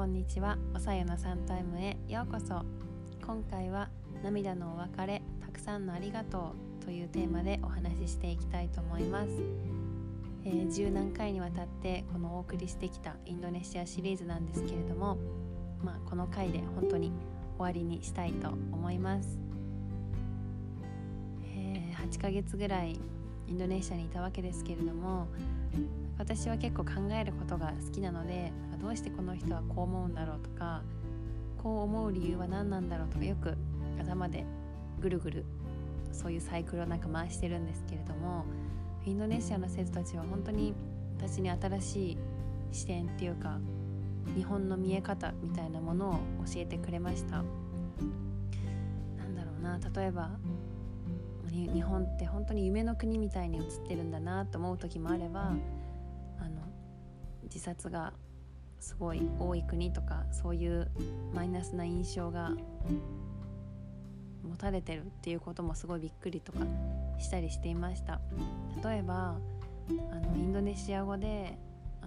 こんにちは。おさゆのサンタイムへようこそ。今回は涙のお別れたくさんのありがとうというテーマでお話ししていきたいと思います、えー、十何回にわたってこのお送りしてきたインドネシアシリーズなんですけれどもまあこの回で本当に終わりにしたいと思います、えー、8ヶ月ぐらいインドネシアにいたわけですけれども私は結構考えることが好きなのでどうしてこの人はこう思うんだろうとかこう思う理由は何なんだろうとかよく頭でぐるぐるそういうサイクルをなんか回してるんですけれどもインドネシアの生徒たちは本当に私に新しい視点っていうか日本の見え方みたいなものを教えてくれました。なんだろうな例えば日本って本当に夢の国みたいに映ってるんだなと思う時もあれば自殺がすごい多い国とかそういうマイナスな印象が持たれてるっていうこともすごいびっくりとかしたりしていました。例えばあのインドネシア語であ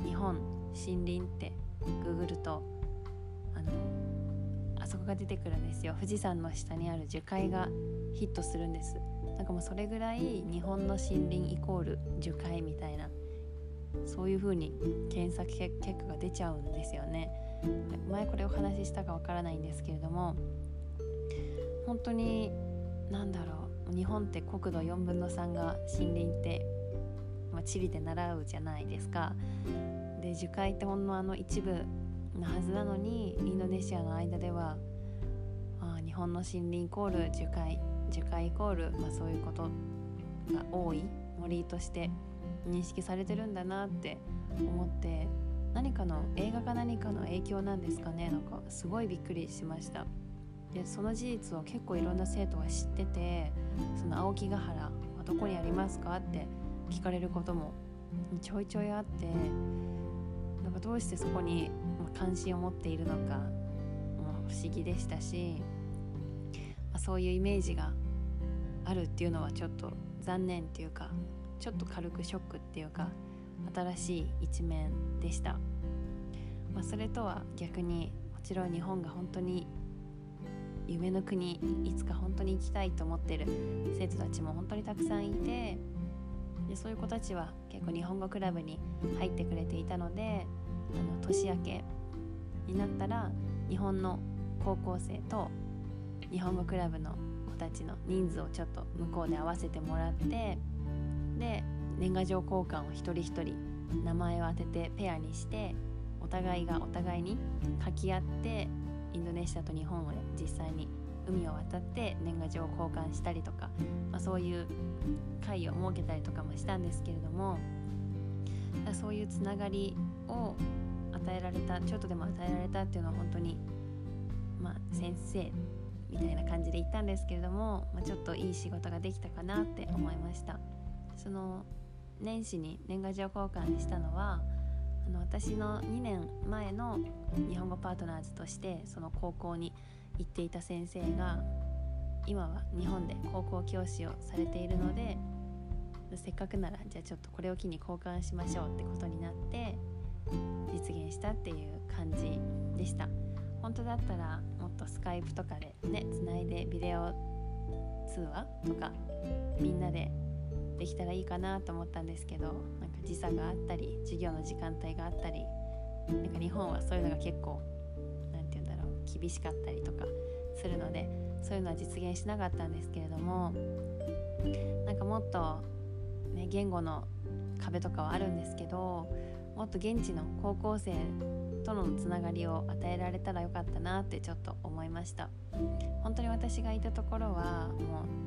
の日本森林ってググるとあのあそこが出てくるんですよ。富士山の下にある樹海がヒットするんです。なんかもうそれぐらい日本の森林イコール樹海みたいなそういう風に検索結果が出ちゃうんですよね。前これお話ししたかわからないんですけれども本当に何だろう日本って国土4分の3が森林って、まあ、地理で習うじゃないですか。で樹海ってほんのあの一部なはずなのにインドネシアの間では、まあ、日本の森林イコール樹海樹海イコール、まあ、そういうことが多い森として認識されてるんだなって思って何かの映画か何かの影響なんですかね？なんかすごいびっくりしました。でその事実を結構いろんな生徒が知っててその青木ヶ原はどこにありますかって聞かれることもちょいちょいあってなんかどうしてそこに関心を持っているのか不思議でしたし、まあ、そういうイメージがあるっていうのはちょっと残念っていうかちょっと軽くショックっていうか新しい一面でした、まあ、それとは逆にもちろん日本が本当に夢の国いつか本当に行きたいと思ってる生徒たちも本当にたくさんいてでそういう子たちは結構日本語クラブに入ってくれていたのであの年明けになったら日本の高校生と日本語クラブの子たちの人数をちょっと向こうで合わせてもらってで年賀状交換を一人一人名前を当ててペアにしてお互いがお互いに書き合ってインドネシアと日本を実際に海を渡って年賀状を交換したりとか、まあ、そういう会を設けたりとかもしたんですけれどもそういうつながりを与えられたちょっとでも与えられたっていうのは本当に、まあ、先生みたいな感じで言ったんですけれども、まあ、ちょっといい仕事ができたかなって思いました。その年始に年賀状交換にしたのはあの私の2年前の日本語パートナーズとしてその高校に行っていた先生が今は日本で高校教師をされているのでせっかくならじゃあちょっとこれを機に交換しましょうってことになって実現したっていう感じでした。本当だったらもっとスカイプとかでねつないでビデオ通話とかみんなでできたらいいかなと思ったんですけどなんか時差があったり授業の時間帯があったりなんか日本はそういうのが結構何て言うんだろう厳しかったりとかするのでそういうのは実現しなかったんですけれどもなんかもっと、ね、言語の壁とかはあるんですけどもっと現地の高校生とのつながりを与えられたらよかったなってちょっと思いました。本当に私がいたところはもう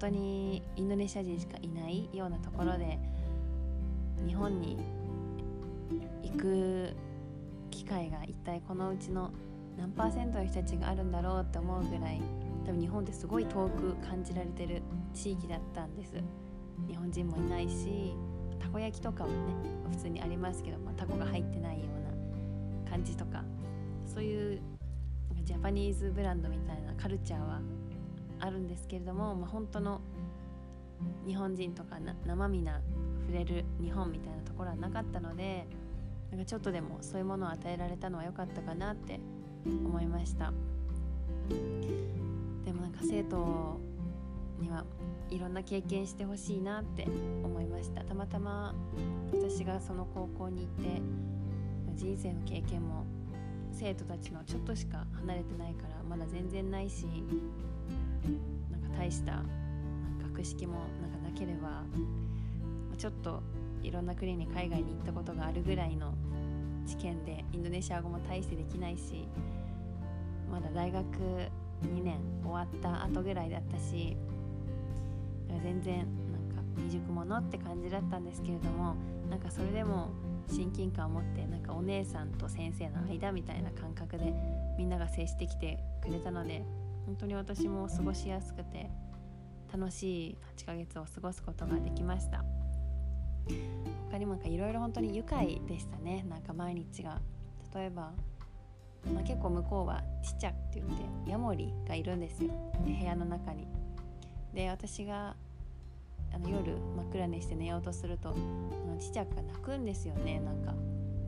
当にインドネシア人しかいないようなところで日本に行く機会が一体このうちの何パーセントの人たちがあるんだろうって思うぐらい多分日本ってすごい遠く感じられてる地域だったんです。日本人もいないしたこ焼きとかもね普通にありますけど、まあ、タコが入ってないような感じとかそういうジャパニーズブランドみたいなカルチャーはあるんですけれども、まあ、本当の日本人とか生身な触れる日本みたいなところはなかったのでなんかちょっとでもそういうものを与えられたのは良かったかなって思いました。でもなんか生徒にはいろんな経験してほしいなって思いました。たまたま私がその高校に行って人生の経験も生徒たちのちょっとしか離れてないからまだ全然ないしなんか大した学識もなんかなければちょっといろんな国に海外に行ったことがあるぐらいの知見でインドネシア語も大してできないしまだ大学2年終わった後ぐらいだったし全然なんか未熟者って感じだったんですけれどもなんかそれでも親近感を持ってなんかお姉さんと先生の間みたいな感覚でみんなが接してきてくれたので本当に私も過ごしやすくて楽しい8ヶ月を過ごすことができました。他にもいろいろ本当に愉快でしたね。なんか毎日が。例えば、まあ、結構向こうはちっちゃって言ってヤモリがいるんですよ。部屋の中に。で私があの夜真っ暗にして寝ようとするとあのちっちゃくが泣くんですよね。なんか。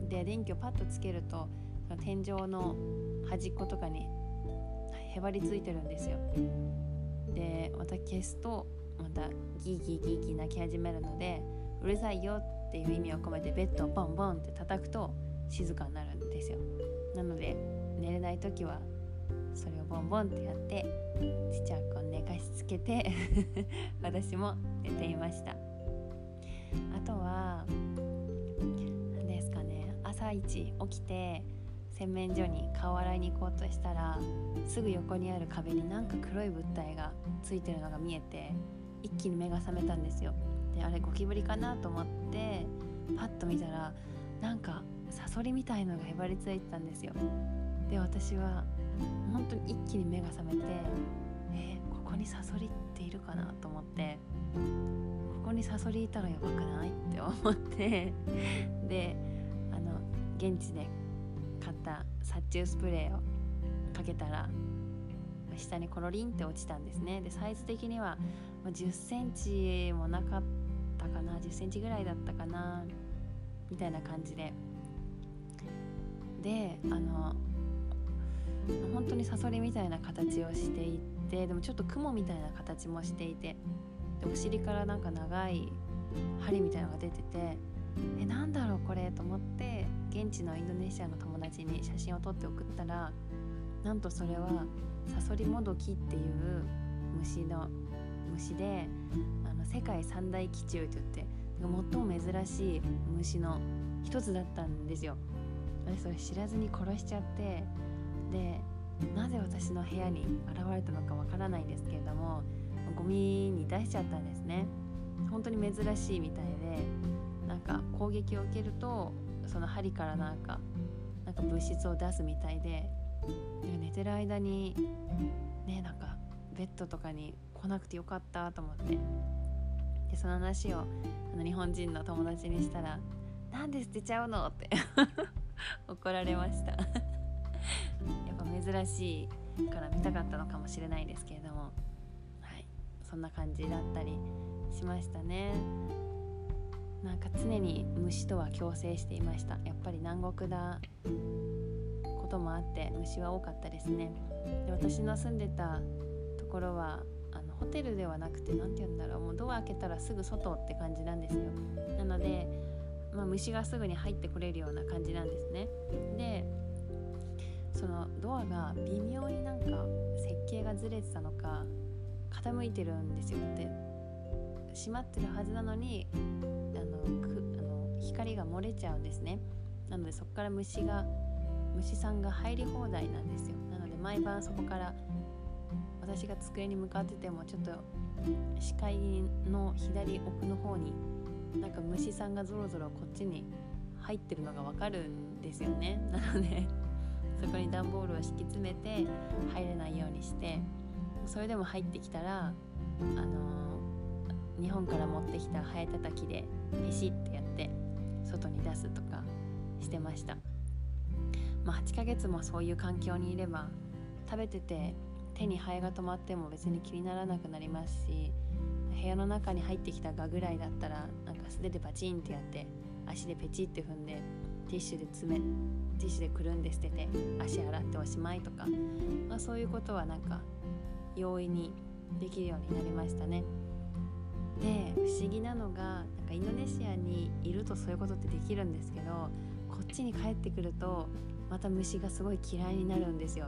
で電気をパッとつけると天井の端っことかにへばりついてるんですよ。でまた消すとまたギーギーギーギー泣き始めるのでうるさいよっていう意味を込めてベッドをボンボンって叩くと静かになるんですよ。なので寝れない時はそれをボンボンってやってちっちゃく寝かしつけて 私も寝ていました。あとは何ですかね朝一起きて洗面所に顔洗いに行こうとしたらすぐ横にある壁になんか黒い物体がついてるのが見えて一気に目が覚めたんですよ。であれゴキブリかなと思ってパッと見たらなんかサソリみたいのがへばりついてたんですよ。で私は本当に一気に目が覚めてえー、ここにサソリっているかなと思ってここにサソリいたらやばくない？って思ってであの現地で買った殺虫スプレーをかけたら下にコロリンって落ちたんですね。でサイズ的には1 0センチもなかったかな1 0センチぐらいだったかなみたいな感じで。であの本当にサソリみたいな形をしていてでもちょっと雲みたいな形もしていてでお尻からなんか長い針みたいなのが出ててえなんだろうこれと思って現地のインドネシアの友達に写真を撮って送ったらなんとそれはサソリモドキっていう虫の虫であの世界三大気虫って言って最も珍しい虫の一つだったんですよ。私それ知らずに殺しちゃってでなぜ私の部屋に現れたのかわからないんですけれどもゴミに出しちゃったんですね本当に珍しいみたいでなんか攻撃を受けるとその針からなんかなんか物質を出すみたいで寝てる間にねなんかベッドとかに来なくてよかったと思って。でその話をあの日本人の友達にしたら「なんで捨てちゃうの?」って 怒られました。やっぱ珍しいから見たかったのかもしれないですけれども。はい。そんな感じだったりしましたね。なんか常に虫とは共生していました。やっぱり南国だ。こともあって虫は多かったですね。で私の住んでたところはあのホテルではなくて何て言うんだろう。もうドア開けたらすぐ外って感じなんですよ。なので、まあ、虫がすぐに入ってこれるような感じなんですね。でそのドアが微妙になんか設計がずれてたのか傾いてるんですよ。って閉まってるはずなのにあのくあの光が漏れちゃうんですね。なのでそこから虫が虫さんが入り放題なんですよ。なので毎晩そこから私が机に向かっててもちょっと視界の左奥の方になんか虫さんがぞろぞろこっちに入ってるのがわかるんですよね。なのでそこに段ボールを敷き詰めて入れないようにしてそれでも入ってきたらあのー、日本から持ってきたハエたたきでペシッてやって外に出すとかしてました。まあ、8ヶ月もそういう環境にいれば食べてて手にハエが止まっても別に気にならなくなりますし部屋の中に入ってきたがぐらいだったらなんか素手でパチンってやって足でペチって踏んでティッシュで詰めティッシュでくるんで捨てて足洗っておしまいとか、まあ、そういうことはなんか容易にできるようになりましたね。で不思議なのがなんかインドネシアにいるとそういうことってできるんですけどこっちに帰ってくるとまた虫がすごい嫌いになるんですよ。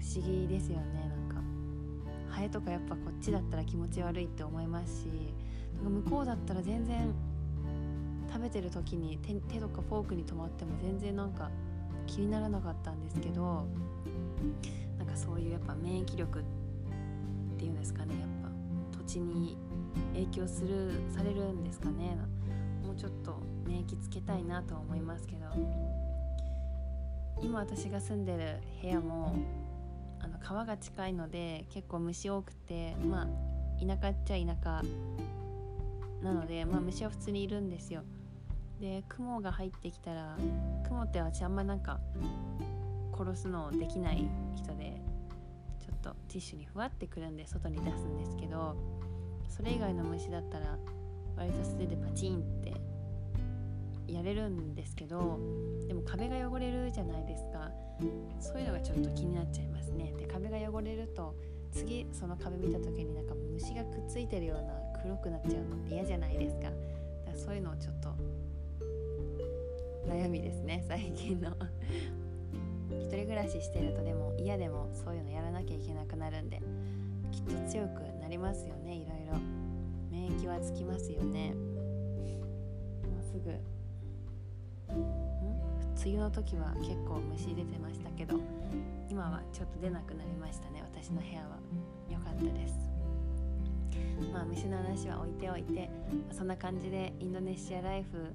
不思議ですよねなんかハエとかやっぱこっちだったら気持ち悪いって思いますしなんか向こうだったら全然食べてる時に手手とかフォークに止まっても全然なんか気にならなかったんですけどなんかそういうやっぱ免疫力っていうんですかねやっぱ土地に影響するされるんですかね。もうちょっと免疫つけたいなと思いますけど。今私が住んでる部屋もあの川が近いので結構虫多くてまあ田舎っちゃ田舎なので、まあ、虫は普通にいるんですよ。で雲が入ってきたら雲って私あんまなんか殺すのできない人でちょっとティッシュにふわってくるんで外に出すんですけどそれ以外の虫だったら割と素手でパチンってやれるんですけどでも壁が汚れるじゃないですか。そういうのがちょっと気になっちゃいますね。で壁が汚れると次その壁見た時になんか虫がくっついてるような黒くなっちゃうのって嫌じゃないですか。だからそういうのをちょっと悩みですね最近の。一人暮らししてるとでも嫌でもそういうのやらなきゃいけなくなるんできっと強くりますよねいろいろ。免疫はつきますよね。もうすぐ。ん？梅雨の時は結構虫出てましたけど今はちょっと出なくなりましたね私の部屋は。良かったです。まあ虫の話は置いておいてそんな感じでインドネシアライフ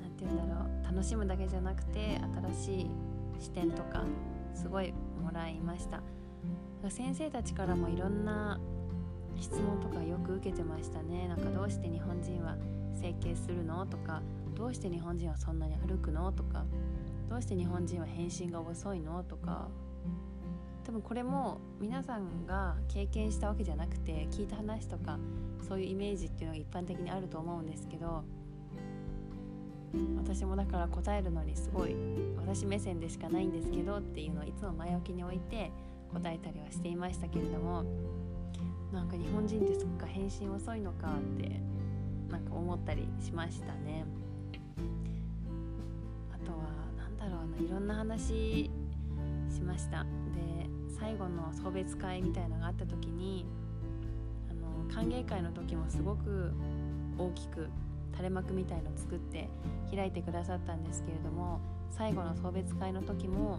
何て言うんだろう楽しむだけじゃなくて新しい視点とかすごいもらいました。先生たちからもいろんな質問とかよく受けてましたね。なんかどうして日本人は整形するの？とかどうして日本人はそんなに歩くの？とかどうして日本人は返信が遅いの？とか。多分これも皆さんが経験したわけじゃなくて聞いた話とかそういうイメージっていうのが一般的にあると思うんですけど私もだから答えるのにすごい私目線でしかないんですけどっていうのをいつも前置きに置いて答えたりはしていましたけれどもなんか日本人ってそっか返信遅いのかってなんか思ったりしましたね。あとは何だろうないろんな話しました。で最後の送別会みたいのがあった時にあの歓迎会の時もすごく大きく垂れ幕みたいの作って開いてくださったんですけれども最後の送別会の時も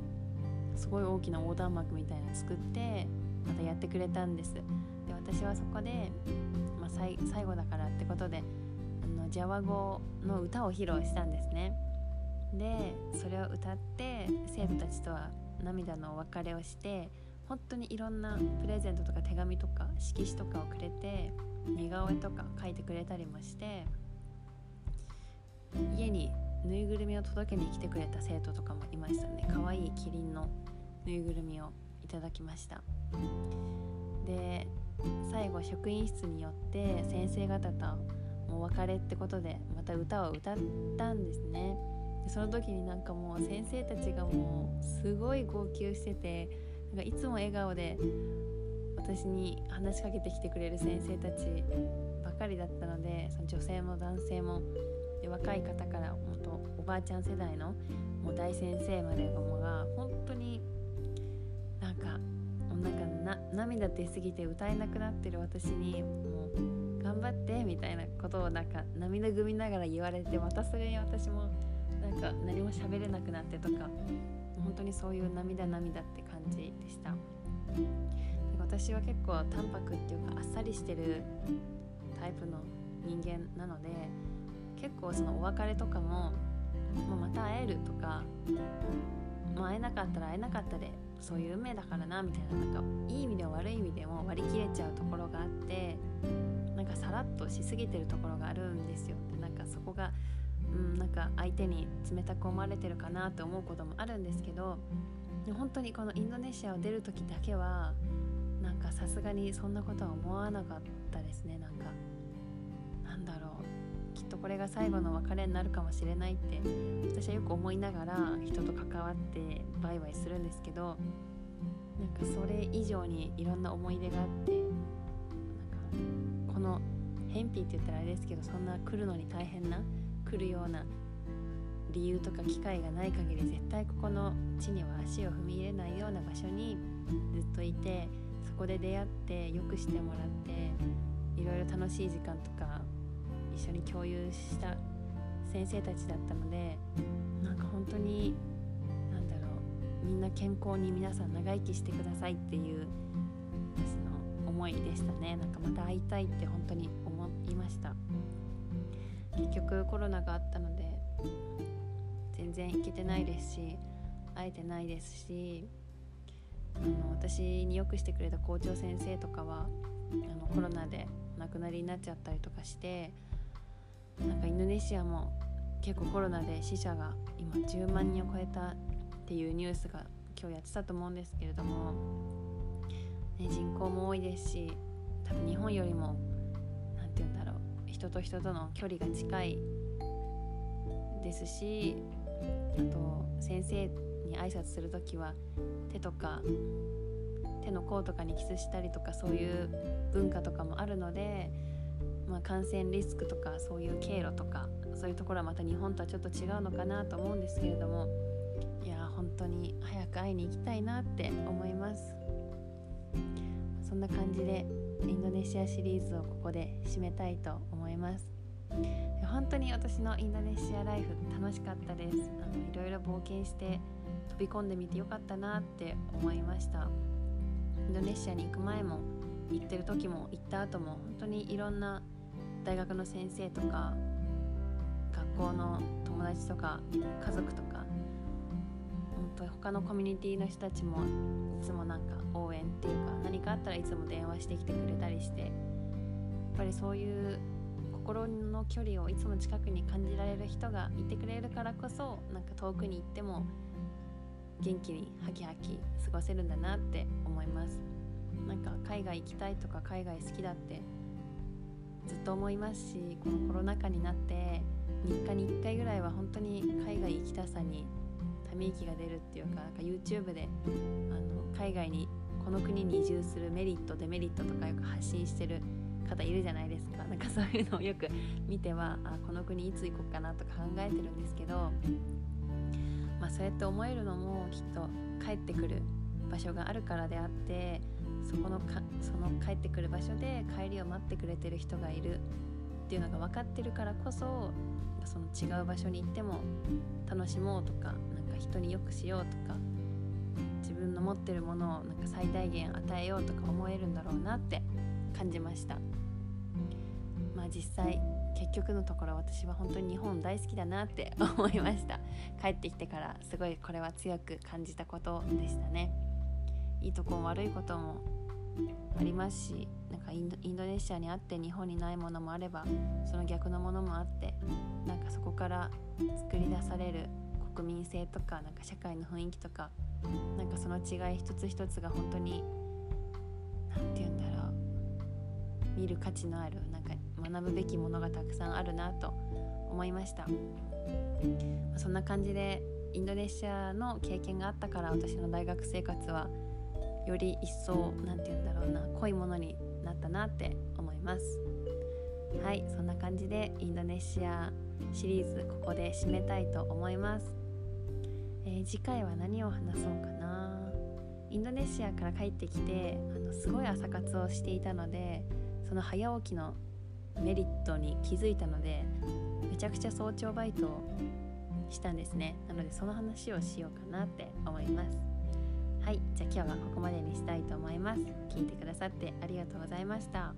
すごい大きな横断幕みたいなの作ってまたやってくれたんです。で私はそこで、まあ、最後だからってことであのジャワ語の歌を披露したんですね。でそれを歌って生徒たちとは涙のお別れをして本当にいろんなプレゼントとか手紙とか色紙とかをくれて似顔絵とか書いてくれたりもして家にぬいぐるみを届けに来てくれた生徒とかもいましたね。可愛いキリンのぬいぐるみをいただきました。で最後職員室によって先生方ともう別れってことでまた歌を歌ったんですね。でその時になんかもう先生たちがもうすごい号泣しててなんかいつも笑顔で私に話しかけてきてくれる先生たちばかりだったのでその女性も男性もで若い方から本当おばあちゃん世代のもう大先生までのが本当になんかなんか涙出すぎて歌えなくなってる私にもう頑張ってみたいなことをなんか涙ぐみながら言われてまたそれに私もなんか何も喋れなくなってとか本当にそういう涙涙って感じでした。私は結構淡白っていうかあっさりしてるタイプの人間なので結構そのお別れとかももうまた会えるとか、まあ、会えなかったら会えなかったでそういう運命だからなみたいななんかいい意味でも悪い意味でも割り切れちゃうところがあってなんかさらっとしすぎてるところがあるんですよ。でなんかそこが、うん、なんか相手に冷たく思われてるかなと思うこともあるんですけど本当にこのインドネシアを出る時だけはなんかさすがにそんなことは思わなかったですね。なんかなんだろう。とこれが最後の別れになるかもしれないって私はよく思いながら人と関わってバイバイするんですけどなんかそれ以上にいろんな思い出があってなんかこの偏僻って言ったらあれですけどそんな来るのに大変な来るような理由とか機会がない限り絶対ここの地には足を踏み入れないような場所にずっといてそこで出会ってよくしてもらっていろいろ楽しい時間とか一緒に共有した先生たちだったのでなんか。本当に何だろうみんな健康に皆さん長生きしてくださいっていう私の思いでしたね。なんかまた会いたいって本当に思いました。結局コロナがあったので全然行けてないですし会えてないですしあの私によくしてくれた校長先生とかはあのコロナで亡くなりになっちゃったりとかしてなんかインドネシアも結構コロナで死者が今10万人を超えたっていうニュースが今日やってたと思うんですけれども、ね、人口も多いですし多分日本よりも何て言うんだろう人と人との距離が近いですしあと先生に挨拶する時は手とか手の甲とかにキスしたりとかそういう文化とかもあるので、まあ、感染リスクとかそういう経路とかそういうところはまた日本とはちょっと違うのかなと思うんですけれどもいや本当に早く会いに行きたいなって思います。そんな感じでインドネシアシリーズをここで締めたいと思います。本当に私のインドネシアライフ楽しかったです。あのいろいろ冒険して飛び込んでみてよかったなって思いました。インドネシアに行く前も行ってる時も行った後も本当にいろんな大学の先生とか学校の友達とか家族とか本当他のコミュニティの人たちもいつもなんか応援っていうか何かあったらいつも電話してきてくれたりしてやっぱりそういう心の距離をいつも近くに感じられる人がいてくれるからこそなんか遠くに行っても元気にハキハキ過ごせるんだなって思います。なんか海外行きたいとか海外好きだってずっと思いますしこのコロナ禍になって3日に1回ぐらいは本当に海外行きたさにため息が出るっていうかなんか YouTube であの海外にこの国に移住するメリットデメリットとかよく発信してる方いるじゃないですか。なんかそういうのをよく見てはあこの国いつ行こうかなとか考えてるんですけど、まあ、そうやって思えるのもきっと帰ってくる場所があるからであってそこのかその帰ってくる場所で帰りを待ってくれてる人がいる。っていうのが分かってるからこそその違う場所に行っても楽しもうとかなんか人によくしようとか自分の持ってるものをなんか最大限与えようとか思えるんだろうなって感じました。まあ実際結局のところ私は本当に日本大好きだなって思いました。帰ってきてからすごいこれは強く感じたことでしたね。いいとこも悪いこともありますしなんかインドネシアにあって日本にないものもあればその逆のものもあってなんかそこから作り出される国民性とかなんか社会の雰囲気とかなんかその違い一つ一つが本当に何て言うんだろう見る価値のあるなんか学ぶべきものがたくさんあるなと思いました。そんな感じでインドネシアの経験があったから私の大学生活はより一層何て言うんだろうな濃いものになったなって思います。はいそんな感じでインドネシアシリーズここで締めたいと思います、えー、次回は何を話そうかな。インドネシアから帰ってきてあのすごい朝活をしていたのでその早起きのメリットに気づいたのでめちゃくちゃ早朝バイトをしたんですね。なのでその話をしようかなって思います。はいじゃあ今日はここまでにしたいと思います。聞いてくださってありがとうございました。